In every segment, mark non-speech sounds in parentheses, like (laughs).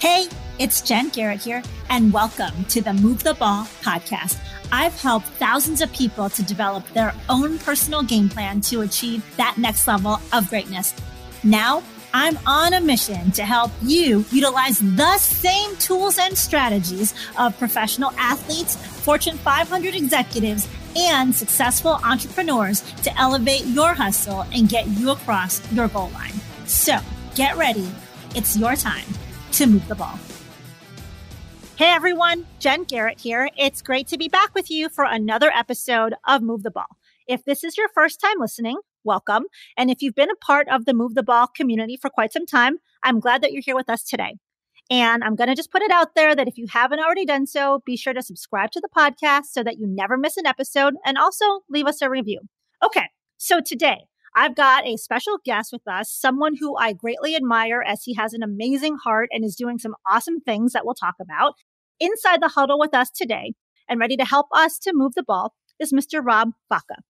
Hey, it's Jen Garrett here, and welcome to the Move the Ball podcast. I've helped thousands of people to develop their own personal game plan to achieve that next level of greatness. Now, I'm on a mission to help you utilize the same tools and strategies of professional athletes, Fortune 500 executives, and successful entrepreneurs to elevate your hustle and get you across your goal line. So get ready. It's your time to move the ball. Hey everyone, Jen Garrett here. It's great to be back with you for another episode of Move the Ball. If this is your first time listening, welcome. And if you've been a part of the Move the Ball community for quite some time, I'm glad that you're here with us today. And I'm going to just put it out there that if you haven't already done so, be sure to subscribe to the podcast so that you never miss an episode and also leave us a review. Okay. So today I've got a special guest with us, someone who I greatly admire as he has an amazing heart and is doing some awesome things that we'll talk about. Inside the huddle with us today and ready to help us to move the ball is Mr. Rob Vaka.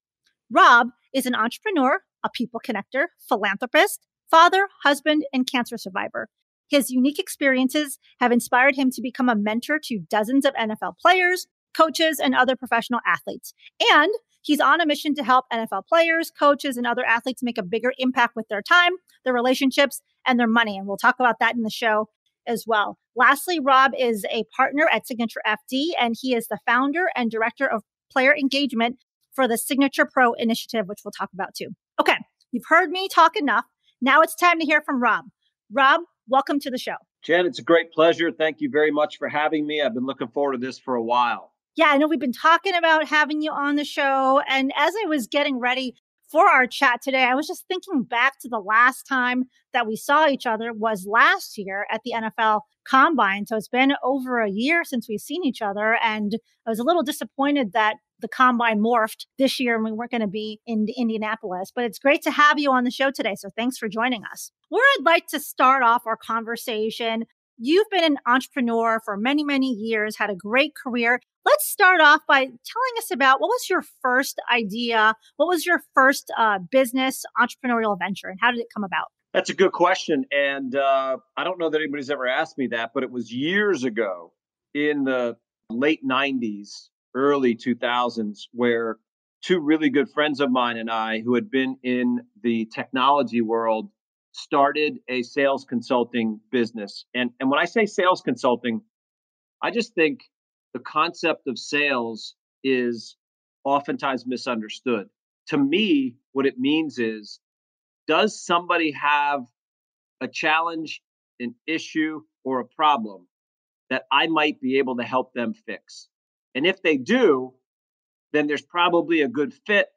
Rob is an entrepreneur, a people connector, philanthropist, father, husband, and cancer survivor. His unique experiences have inspired him to become a mentor to dozens of NFL players, coaches, and other professional athletes. And He's on a mission to help NFL players, coaches, and other athletes make a bigger impact with their time, their relationships, and their money. And we'll talk about that in the show as well. Lastly, Rob is a partner at Signature FD, and he is the founder and director of player engagement for the Signature Pro initiative, which we'll talk about too. Okay, you've heard me talk enough. Now it's time to hear from Rob. Rob, welcome to the show. Jen, it's a great pleasure. Thank you very much for having me. I've been looking forward to this for a while yeah, I know we've been talking about having you on the show. And as I was getting ready for our chat today, I was just thinking back to the last time that we saw each other was last year at the NFL Combine. So it's been over a year since we've seen each other. And I was a little disappointed that the combine morphed this year and we weren't going to be in Indianapolis. But it's great to have you on the show today. So thanks for joining us. Where I'd like to start off our conversation You've been an entrepreneur for many, many years, had a great career. Let's start off by telling us about what was your first idea? What was your first uh, business entrepreneurial venture and how did it come about? That's a good question. And uh, I don't know that anybody's ever asked me that, but it was years ago in the late 90s, early 2000s, where two really good friends of mine and I, who had been in the technology world, started a sales consulting business. And, and when I say sales consulting, I just think the concept of sales is oftentimes misunderstood. To me, what it means is does somebody have a challenge, an issue, or a problem that I might be able to help them fix? And if they do, then there's probably a good fit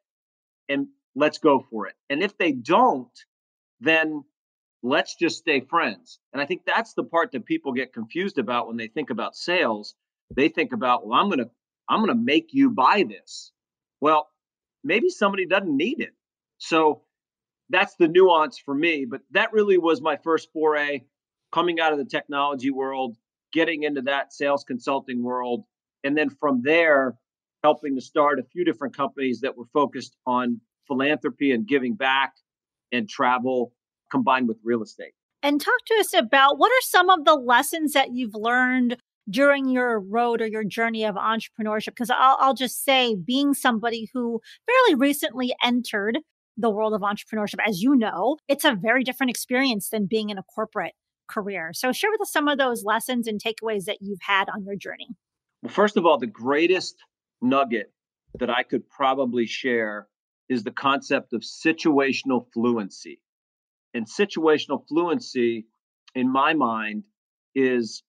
and let's go for it. And if they don't, then let's just stay friends. And I think that's the part that people get confused about when they think about sales. They think about, well, I'm going to I'm going to make you buy this. Well, maybe somebody doesn't need it. So that's the nuance for me, but that really was my first foray coming out of the technology world, getting into that sales consulting world, and then from there helping to start a few different companies that were focused on philanthropy and giving back and travel combined with real estate. And talk to us about what are some of the lessons that you've learned during your road or your journey of entrepreneurship? Because I'll, I'll just say, being somebody who fairly recently entered the world of entrepreneurship, as you know, it's a very different experience than being in a corporate career. So, share with us some of those lessons and takeaways that you've had on your journey. Well, first of all, the greatest nugget that I could probably share is the concept of situational fluency. And situational fluency, in my mind, is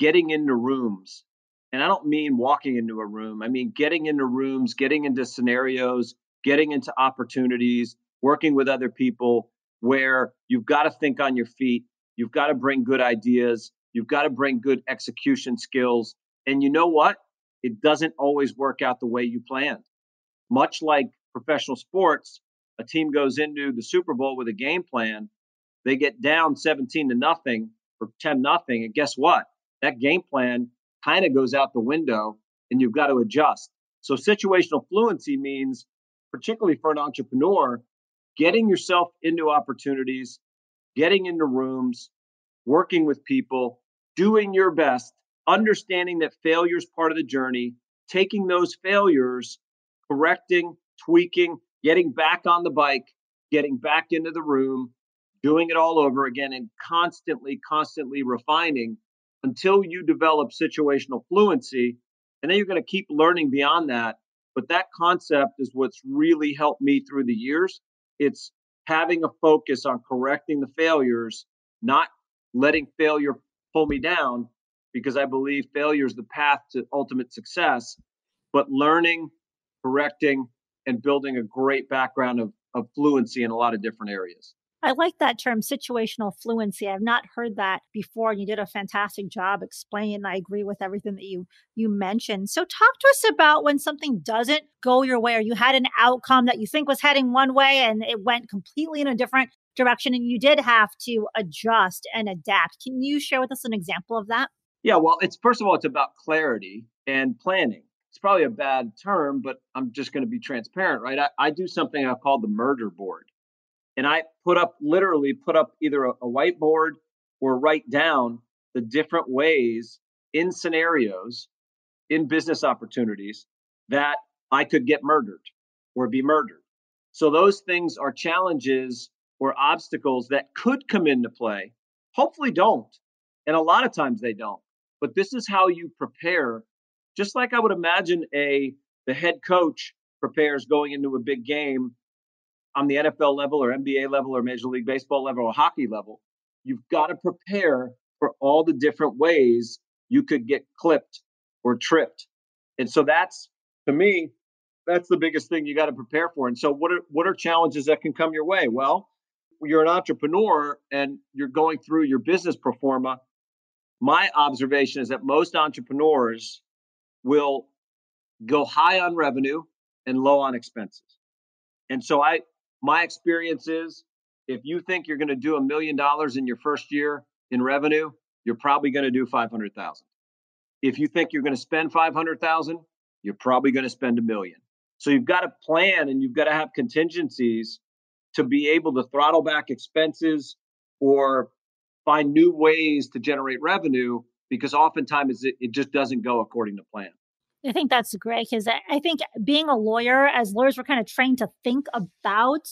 getting into rooms. And I don't mean walking into a room, I mean getting into rooms, getting into scenarios, getting into opportunities, working with other people where you've got to think on your feet, you've got to bring good ideas, you've got to bring good execution skills. And you know what? It doesn't always work out the way you planned. Much like professional sports, a team goes into the Super Bowl with a game plan, they get down 17 to nothing or 10 nothing, and guess what? That game plan kind of goes out the window and you've got to adjust. So situational fluency means, particularly for an entrepreneur, getting yourself into opportunities, getting into rooms, working with people, doing your best, understanding that failure is part of the journey, taking those failures, correcting, tweaking, getting back on the bike, getting back into the room, doing it all over again, and constantly, constantly refining until you develop situational fluency. And then you're going to keep learning beyond that. But that concept is what's really helped me through the years. It's having a focus on correcting the failures, not letting failure pull me down, because I believe failure is the path to ultimate success, but learning, correcting, and building a great background of, of fluency in a lot of different areas. I like that term situational fluency. I've not heard that before. And you did a fantastic job explaining. I agree with everything that you you mentioned. So talk to us about when something doesn't go your way or you had an outcome that you think was heading one way and it went completely in a different direction and you did have to adjust and adapt. Can you share with us an example of that? Yeah, well, it's first of all, it's about clarity and planning. It's probably a bad term, but I'm just going to be transparent, right? I, I do something I call the murder board and I put up literally put up either a, a whiteboard or write down the different ways in scenarios in business opportunities that I could get murdered or be murdered. So those things are challenges or obstacles that could come into play. Hopefully don't. And a lot of times they don't. But this is how you prepare just like I would imagine a the head coach prepares going into a big game on the NFL level or NBA level or Major League Baseball level or hockey level, you've got to prepare for all the different ways you could get clipped or tripped. And so that's to me, that's the biggest thing you got to prepare for. And so what are what are challenges that can come your way? Well, you're an entrepreneur and you're going through your business pro forma. My observation is that most entrepreneurs will go high on revenue and low on expenses. And so I my experience is if you think you're going to do a million dollars in your first year in revenue, you're probably going to do 500,000. If you think you're going to spend 500,000, you're probably going to spend a million. So you've got to plan and you've got to have contingencies to be able to throttle back expenses or find new ways to generate revenue because oftentimes it, it just doesn't go according to plan. I think that's great because I think being a lawyer, as lawyers, we're kind of trained to think about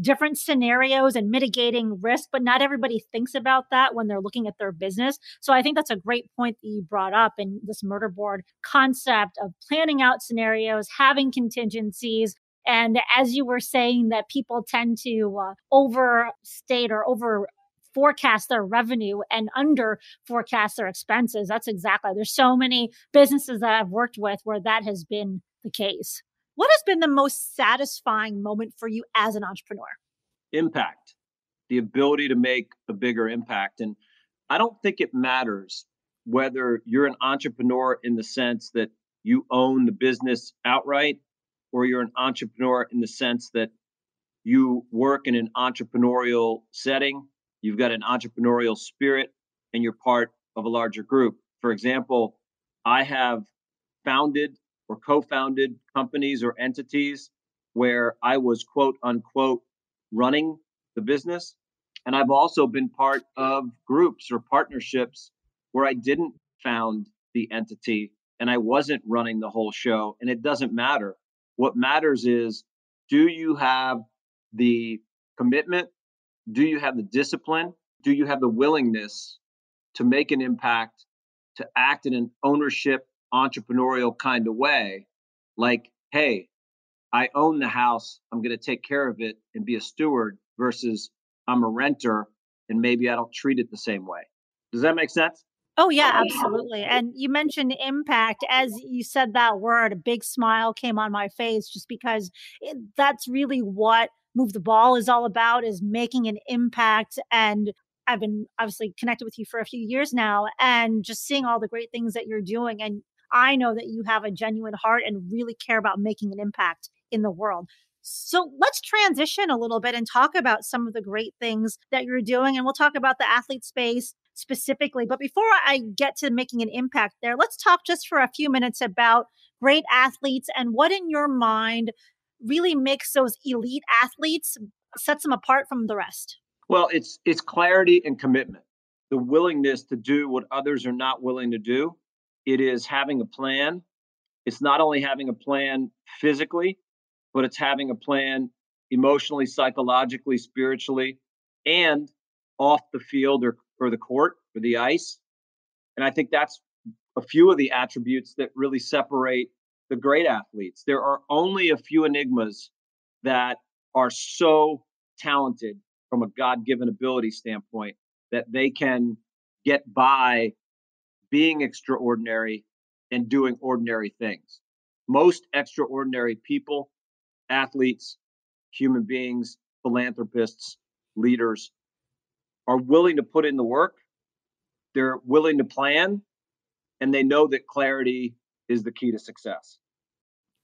different scenarios and mitigating risk, but not everybody thinks about that when they're looking at their business. So I think that's a great point that you brought up in this murder board concept of planning out scenarios, having contingencies. And as you were saying, that people tend to uh, overstate or over forecast their revenue and under forecast their expenses. That's exactly. There's so many businesses that I've worked with where that has been the case. What has been the most satisfying moment for you as an entrepreneur? Impact, the ability to make a bigger impact. And I don't think it matters whether you're an entrepreneur in the sense that you own the business outright or you're an entrepreneur in the sense that you work in an entrepreneurial setting you've got an entrepreneurial spirit, and you're part of a larger group. For example, I have founded or co founded companies or entities where I was quote unquote running the business. And I've also been part of groups or partnerships where I didn't found the entity and I wasn't running the whole show. And it doesn't matter. What matters is do you have the commitment do you have the discipline? Do you have the willingness to make an impact, to act in an ownership, entrepreneurial kind of way? Like, hey, I own the house, I'm going to take care of it and be a steward versus I'm a renter and maybe I don't treat it the same way. Does that make sense? Oh, oh, yeah, absolutely. And you mentioned impact. As you said that word, a big smile came on my face just because it, that's really what Move the Ball is all about is making an impact. And I've been obviously connected with you for a few years now and just seeing all the great things that you're doing. And I know that you have a genuine heart and really care about making an impact in the world. So let's transition a little bit and talk about some of the great things that you're doing. And we'll talk about the athlete space specifically. But before I get to making an impact there, let's talk just for a few minutes about great athletes and what in your mind really makes those elite athletes sets them apart from the rest? Well, it's it's clarity and commitment. the willingness to do what others are not willing to do. It is having a plan. It's not only having a plan physically, but it's having a plan emotionally, psychologically, spiritually, and off the field or, or the court for the ice. And I think that's a few of the attributes that really separate the great athletes. There are only a few enigmas that are so talented from a God given ability standpoint that they can get by being extraordinary and doing ordinary things. Most extraordinary people, athletes, human beings, philanthropists, leaders are willing to put in the work. They're willing to plan and they know that clarity is the key to success.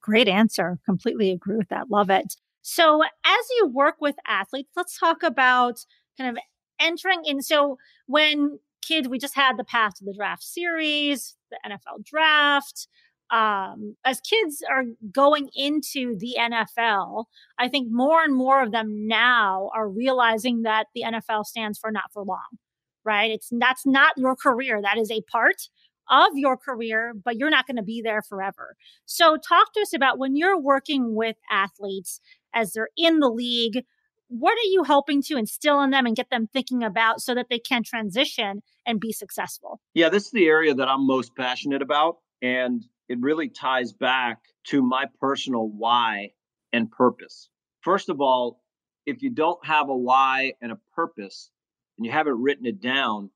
Great answer. Completely agree with that. Love it. So, as you work with athletes, let's talk about kind of entering in. So, when kids, we just had the Path to the Draft series, the NFL draft. Um, as kids are going into the NFL, I think more and more of them now are realizing that the NFL stands for not for long, right? It's that's not your career. That is a part of your career, but you're not going to be there forever. So, talk to us about when you're working with athletes as they're in the league. What are you hoping to instill in them and get them thinking about so that they can transition and be successful? Yeah, this is the area that I'm most passionate about. And it really ties back to my personal why and purpose. First of all, if you don't have a why and a purpose and you haven't written it down,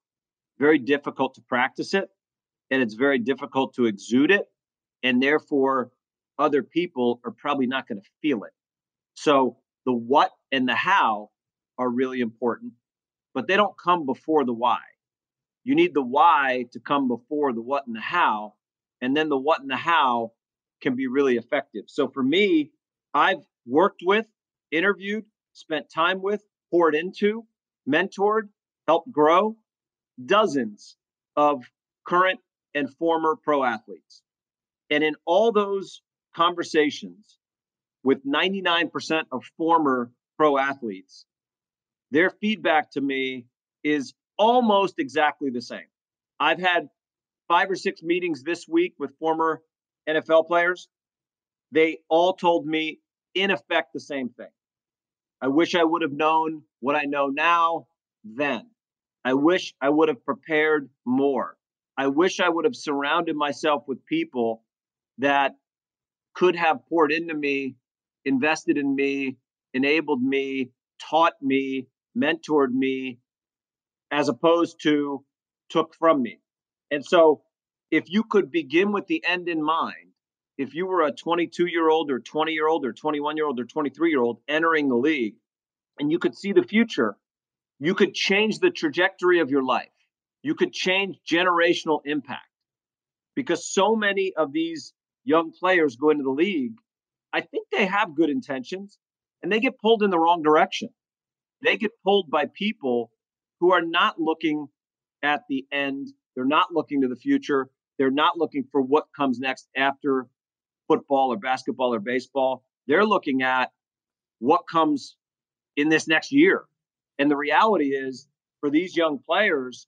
very difficult to practice it and it's very difficult to exude it. And therefore, other people are probably not going to feel it. So the what and the how are really important, but they don't come before the why. You need the why to come before the what and the how. And then the what and the how can be really effective. So for me, I've worked with, interviewed, spent time with, poured into, mentored, helped grow dozens of current and former pro athletes. And in all those conversations with 99% of former pro athletes, their feedback to me is almost exactly the same. I've had five or six meetings this week with former NFL players. They all told me, in effect, the same thing. I wish I would have known what I know now then. I wish I would have prepared more. I wish I would have surrounded myself with people that could have poured into me, invested in me, enabled me, taught me, mentored me, as opposed to took from me. And so, if you could begin with the end in mind, if you were a 22 year old or 20 year old or 21 year old or 23 year old entering the league, and you could see the future, you could change the trajectory of your life you could change generational impact because so many of these young players go into the league. I think they have good intentions and they get pulled in the wrong direction. They get pulled by people who are not looking at the end. They're not looking to the future. They're not looking for what comes next after football or basketball or baseball. They're looking at what comes in this next year. And the reality is, for these young players,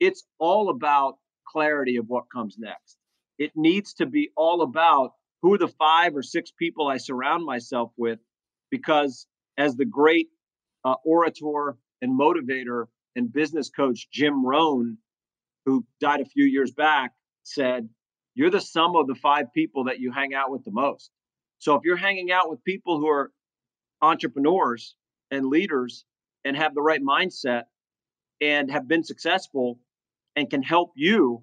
it's all about clarity of what comes next. It needs to be all about who are the five or six people I surround myself with, because as the great uh, orator and motivator and business coach Jim Rohn, who died a few years back, said, You're the sum of the five people that you hang out with the most. So if you're hanging out with people who are entrepreneurs and leaders and have the right mindset and have been successful, and can help you,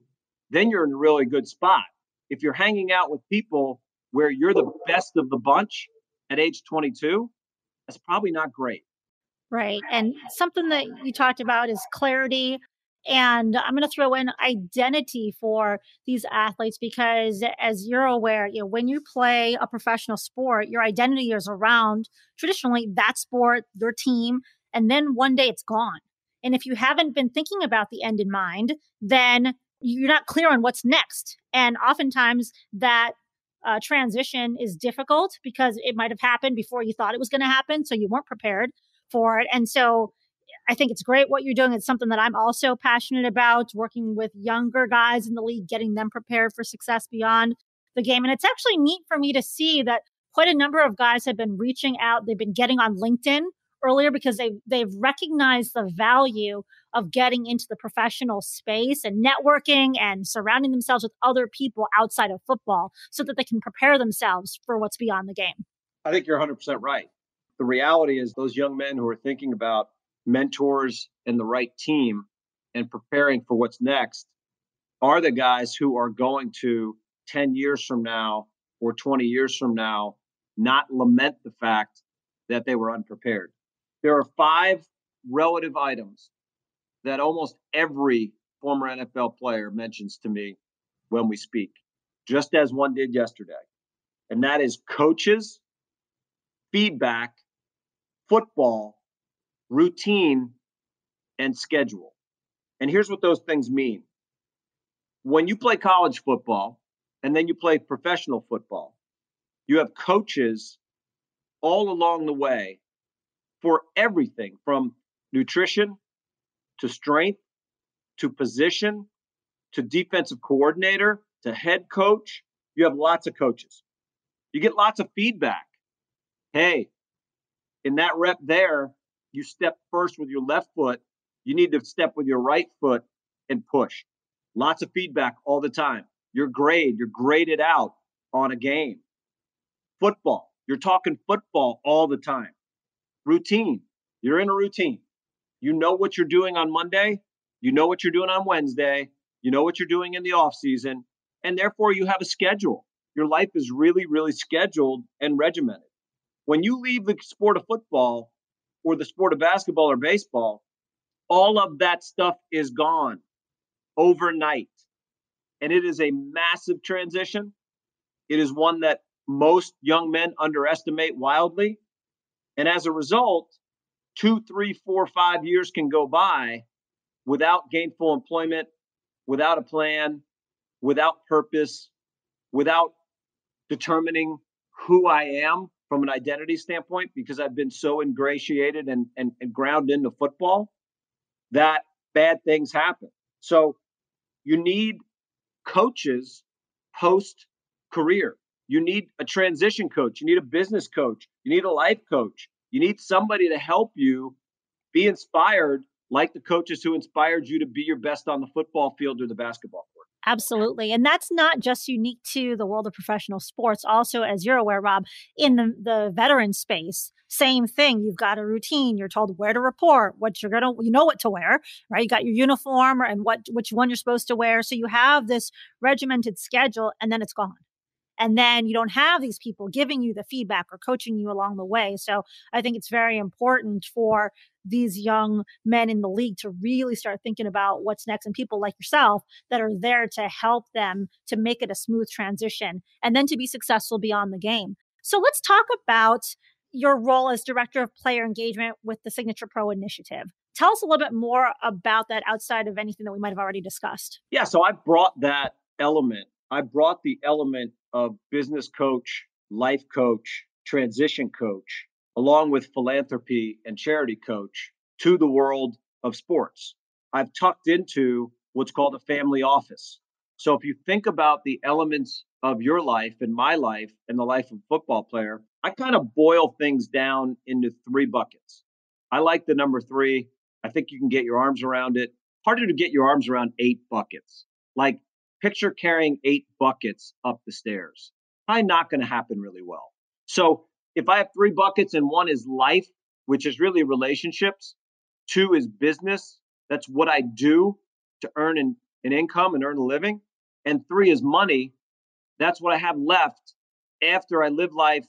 then you're in a really good spot. If you're hanging out with people where you're the best of the bunch at age 22, that's probably not great. Right. And something that you talked about is clarity. And I'm going to throw in identity for these athletes because, as you're aware, you know, when you play a professional sport, your identity is around traditionally that sport, your team, and then one day it's gone. And if you haven't been thinking about the end in mind, then you're not clear on what's next. And oftentimes that uh, transition is difficult because it might have happened before you thought it was going to happen. So you weren't prepared for it. And so I think it's great what you're doing. It's something that I'm also passionate about, working with younger guys in the league, getting them prepared for success beyond the game. And it's actually neat for me to see that quite a number of guys have been reaching out. They've been getting on LinkedIn earlier because they they've recognized the value of getting into the professional space and networking and surrounding themselves with other people outside of football so that they can prepare themselves for what's beyond the game. I think you're 100% right. The reality is those young men who are thinking about mentors and the right team and preparing for what's next are the guys who are going to 10 years from now or 20 years from now not lament the fact that they were unprepared. There are five relative items that almost every former NFL player mentions to me when we speak, just as one did yesterday. And that is coaches, feedback, football, routine, and schedule. And here's what those things mean. When you play college football and then you play professional football, you have coaches all along the way for everything from nutrition to strength to position to defensive coordinator to head coach. You have lots of coaches. You get lots of feedback. Hey, in that rep there, you step first with your left foot. You need to step with your right foot and push. Lots of feedback all the time. Your grade, you're graded out on a game. Football, you're talking football all the time. Routine. You're in a routine. You know what you're doing on Monday. You know what you're doing on Wednesday. You know what you're doing in the off season. And therefore, you have a schedule. Your life is really, really scheduled and regimented. When you leave the sport of football or the sport of basketball or baseball, all of that stuff is gone overnight. And it is a massive transition. It is one that most young men underestimate wildly. And as a result, two, three, four, five years can go by without gainful employment, without a plan, without purpose, without determining who I am from an identity standpoint, because I've been so ingratiated and, and, and ground into football that bad things happen. So you need coaches post career. You need a transition coach. You need a business coach. You need a life coach. You need somebody to help you be inspired, like the coaches who inspired you to be your best on the football field or the basketball court. Absolutely. And that's not just unique to the world of professional sports. Also, as you're aware, Rob, in the, the veteran space, same thing. You've got a routine. You're told where to report, what you're going to, you know what to wear, right? You got your uniform and what, which one you're supposed to wear. So you have this regimented schedule and then it's gone and then you don't have these people giving you the feedback or coaching you along the way. So i think it's very important for these young men in the league to really start thinking about what's next and people like yourself that are there to help them to make it a smooth transition and then to be successful beyond the game. So let's talk about your role as director of player engagement with the signature pro initiative. Tell us a little bit more about that outside of anything that we might have already discussed. Yeah so i brought that element. I brought the element of business coach, life coach, transition coach, along with philanthropy and charity coach to the world of sports. I've tucked into what's called a family office. So if you think about the elements of your life and my life and the life of a football player, I kind of boil things down into three buckets. I like the number three. I think you can get your arms around it. Harder to get your arms around eight buckets. Like picture carrying eight buckets up the stairs. Probably not going to happen really well. So if I have three buckets and one is life, which is really relationships, two is business, that's what I do to earn an, an income and earn a living, and three is money, that's what I have left after I live life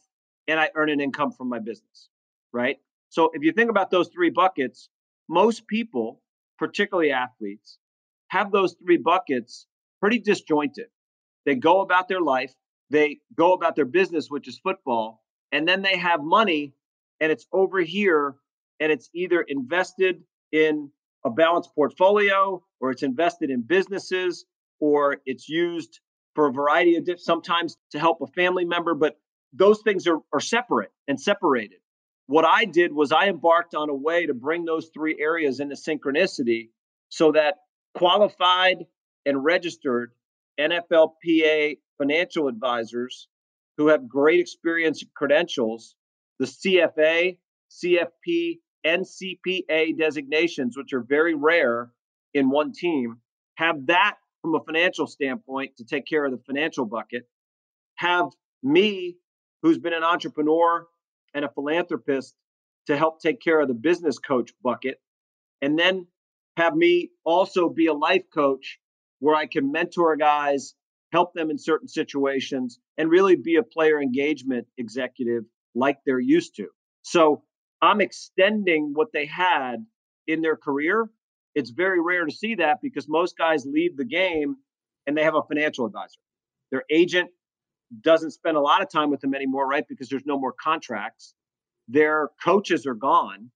and I earn an income from my business, right? So if you think about those three buckets, most people, particularly athletes, have those three buckets pretty disjointed. They go about their life, they go about their business, which is football, and then they have money and it's over here and it's either invested in a balanced portfolio or it's invested in businesses or it's used for a variety of sometimes to help a family member but those things are, are separate and separated what I did was I embarked on a way to bring those three areas into synchronicity so that qualified and registered NFLPA financial advisors who have great experience and credentials, the CFA, CFP, and CPA designations, which are very rare in one team, have that from a financial standpoint to take care of the financial bucket, have me, who's been an entrepreneur and a philanthropist to help take care of the business coach bucket. And then have me also be a life coach where I can mentor guys, help them in certain situations, and really be a player engagement executive like they're used to. So I'm extending what they had in their career. It's very rare to see that because most guys leave the game and they have a financial advisor. Their agent doesn't spend a lot of time with them anymore, right? Because there's no more contracts. Their coaches are gone,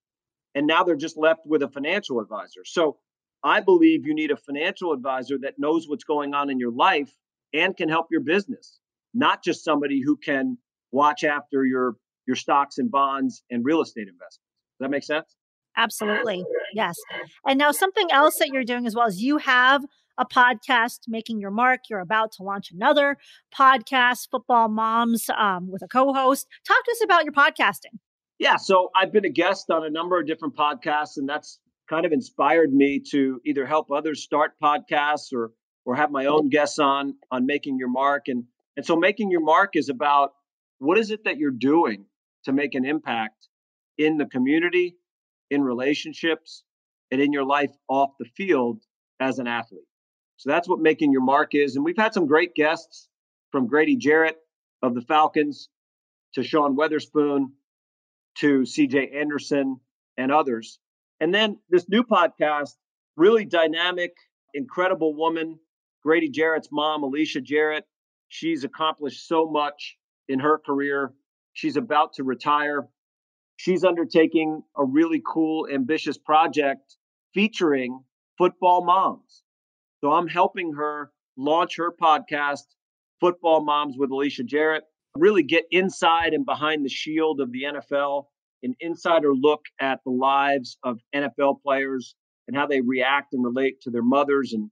and now they're just left with a financial advisor. So I believe you need a financial advisor that knows what's going on in your life and can help your business, not just somebody who can watch after your your stocks and bonds and real estate investments. Does that make sense? Absolutely. Yes. And now something else that you're doing as well is you have a podcast, Making Your Mark. You're about to launch another podcast, Football Moms, um, with a co host. Talk to us about your podcasting. Yeah. So I've been a guest on a number of different podcasts, and that's kind of inspired me to either help others start podcasts or or have my own guests on on making your mark and and so making your mark is about what is it that you're doing to make an impact in the community in relationships and in your life off the field as an athlete so that's what making your mark is. And we've had some great guests from Grady Jarrett of the Falcons to Sean Weatherspoon to CJ Anderson and others. And then this new podcast, really dynamic, incredible woman, Grady Jarrett's mom, Alicia Jarrett. She's accomplished so much in her career. She's about to retire. She's undertaking a really cool, ambitious project featuring football moms. So I'm helping her launch her podcast, Football Moms with Alicia Jarrett, really get inside and behind the shield of the NFL, an insider look at the lives of NFL players and how they react and relate to their mothers and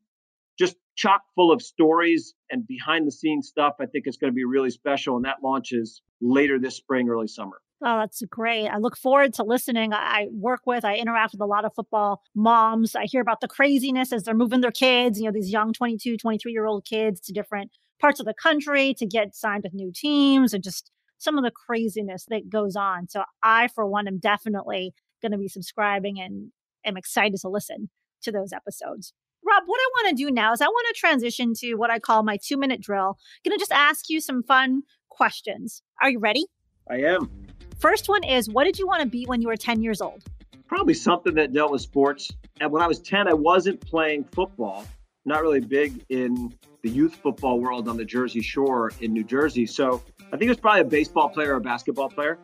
just chock full of stories and behind the scenes stuff. I think it's going to be really special. And that launches later this spring, early summer. Oh, that's great. I look forward to listening. I work with, I interact with a lot of football moms. I hear about the craziness as they're moving their kids, you know, these young 22, 23 year old kids to different parts of the country to get signed with new teams and just some of the craziness that goes on. So I, for one, am definitely going to be subscribing and am excited to listen to those episodes. Rob, what I want to do now is I want to transition to what I call my two minute drill. I'm going to just ask you some fun questions. Are you ready? I am. First one is what did you want to be when you were 10 years old? Probably something that dealt with sports. And when I was 10, I wasn't playing football, not really big in the youth football world on the Jersey Shore in New Jersey. So I think it was probably a baseball player or a basketball player.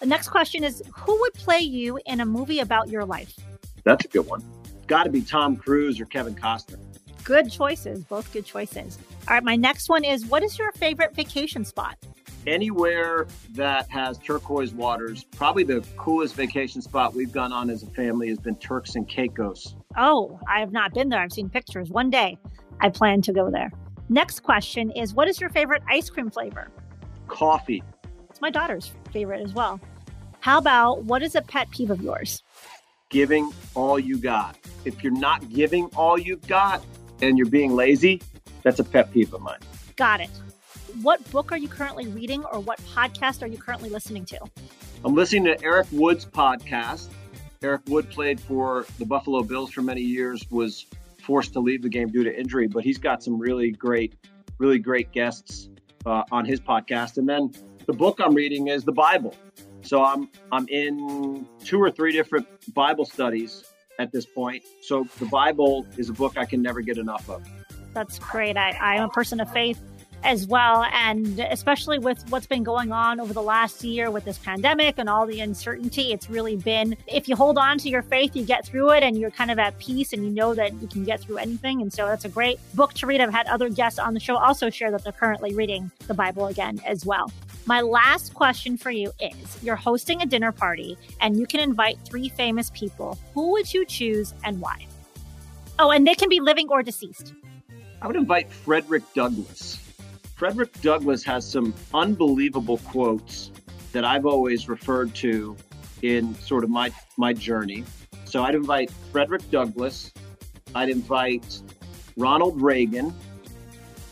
The next question is Who would play you in a movie about your life? That's a good one. Got to be Tom Cruise or Kevin Costner. Good choices, both good choices. All right, my next one is What is your favorite vacation spot? anywhere that has turquoise waters, probably the coolest vacation spot we've gone on as a family has been Turks and Caicos. Oh, I have not been there. I've seen pictures. One day I plan to go there. Next question is What is your favorite ice cream flavor? Coffee. It's my daughter's favorite as well. How about what is a pet peeve of yours? Giving all you got. If you're not giving all you've got and you're being lazy, that's a pet peeve of mine. Got it what book are you currently reading or what podcast are you currently listening to? I'm listening to Eric Wood's podcast. Eric Wood played for the Buffalo Bills for many years, was forced to leave the game due to injury, but he's got some really great, really great guests uh, on his podcast. And then the book I'm reading is the Bible. So I'm I'm in two or three different Bible studies at this point. So the Bible is a book I can never get enough of. That's great. I, I'm a person of faith as well. And especially with what's been going on over the last year with this pandemic and all the uncertainty, it's really been if you hold on to your faith, you get through it and you're kind of at peace and you know that you can get through anything. And so that's a great book to read. I've had other guests on the show also share that they're currently reading the Bible again as well. My last question for you is you're hosting a dinner party and you can invite three famous people. Who would you choose and why? Oh, and they can be living or deceased. I would invite Frederick Douglass. Frederick Douglass has some unbelievable quotes that I've always referred to in sort of my, my journey. So I'd invite Frederick Douglass. I'd invite Ronald Reagan.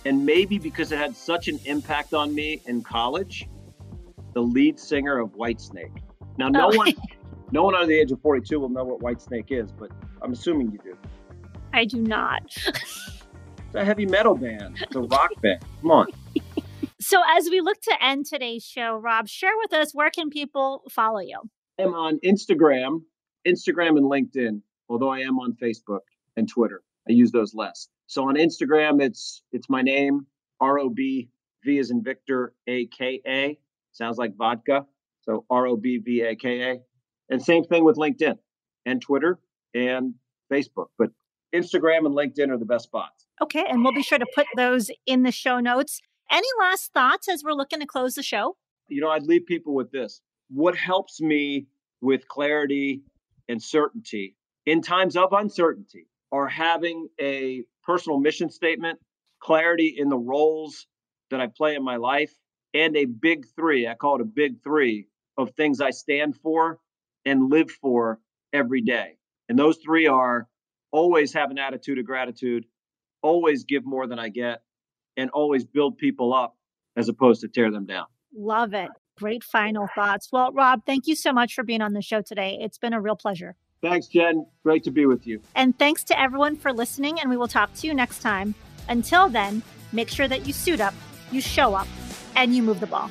And maybe because it had such an impact on me in college, the lead singer of Whitesnake. Now, no oh. one, (laughs) no one under the age of 42 will know what Whitesnake is, but I'm assuming you do. I do not. It's a heavy metal band. It's a rock band. Come on. So, as we look to end today's show, Rob, share with us where can people follow you? I'm on Instagram, Instagram and LinkedIn, although I am on Facebook and Twitter. I use those less. So on Instagram, it's it's my name, R O B V is in Victor, A K A. Sounds like vodka. So R O B V A K A. And same thing with LinkedIn and Twitter and Facebook. But Instagram and LinkedIn are the best spots. Okay. And we'll be sure to put those in the show notes. Any last thoughts as we're looking to close the show? You know, I'd leave people with this. What helps me with clarity and certainty in times of uncertainty are having a personal mission statement, clarity in the roles that I play in my life, and a big three. I call it a big three of things I stand for and live for every day. And those three are always have an attitude of gratitude, always give more than I get, and always build people up as opposed to tear them down. Love it. Great final thoughts. Well, Rob, thank you so much for being on the show today. It's been a real pleasure. Thanks, Jen. Great to be with you. And thanks to everyone for listening, and we will talk to you next time. Until then, make sure that you suit up, you show up, and you move the ball.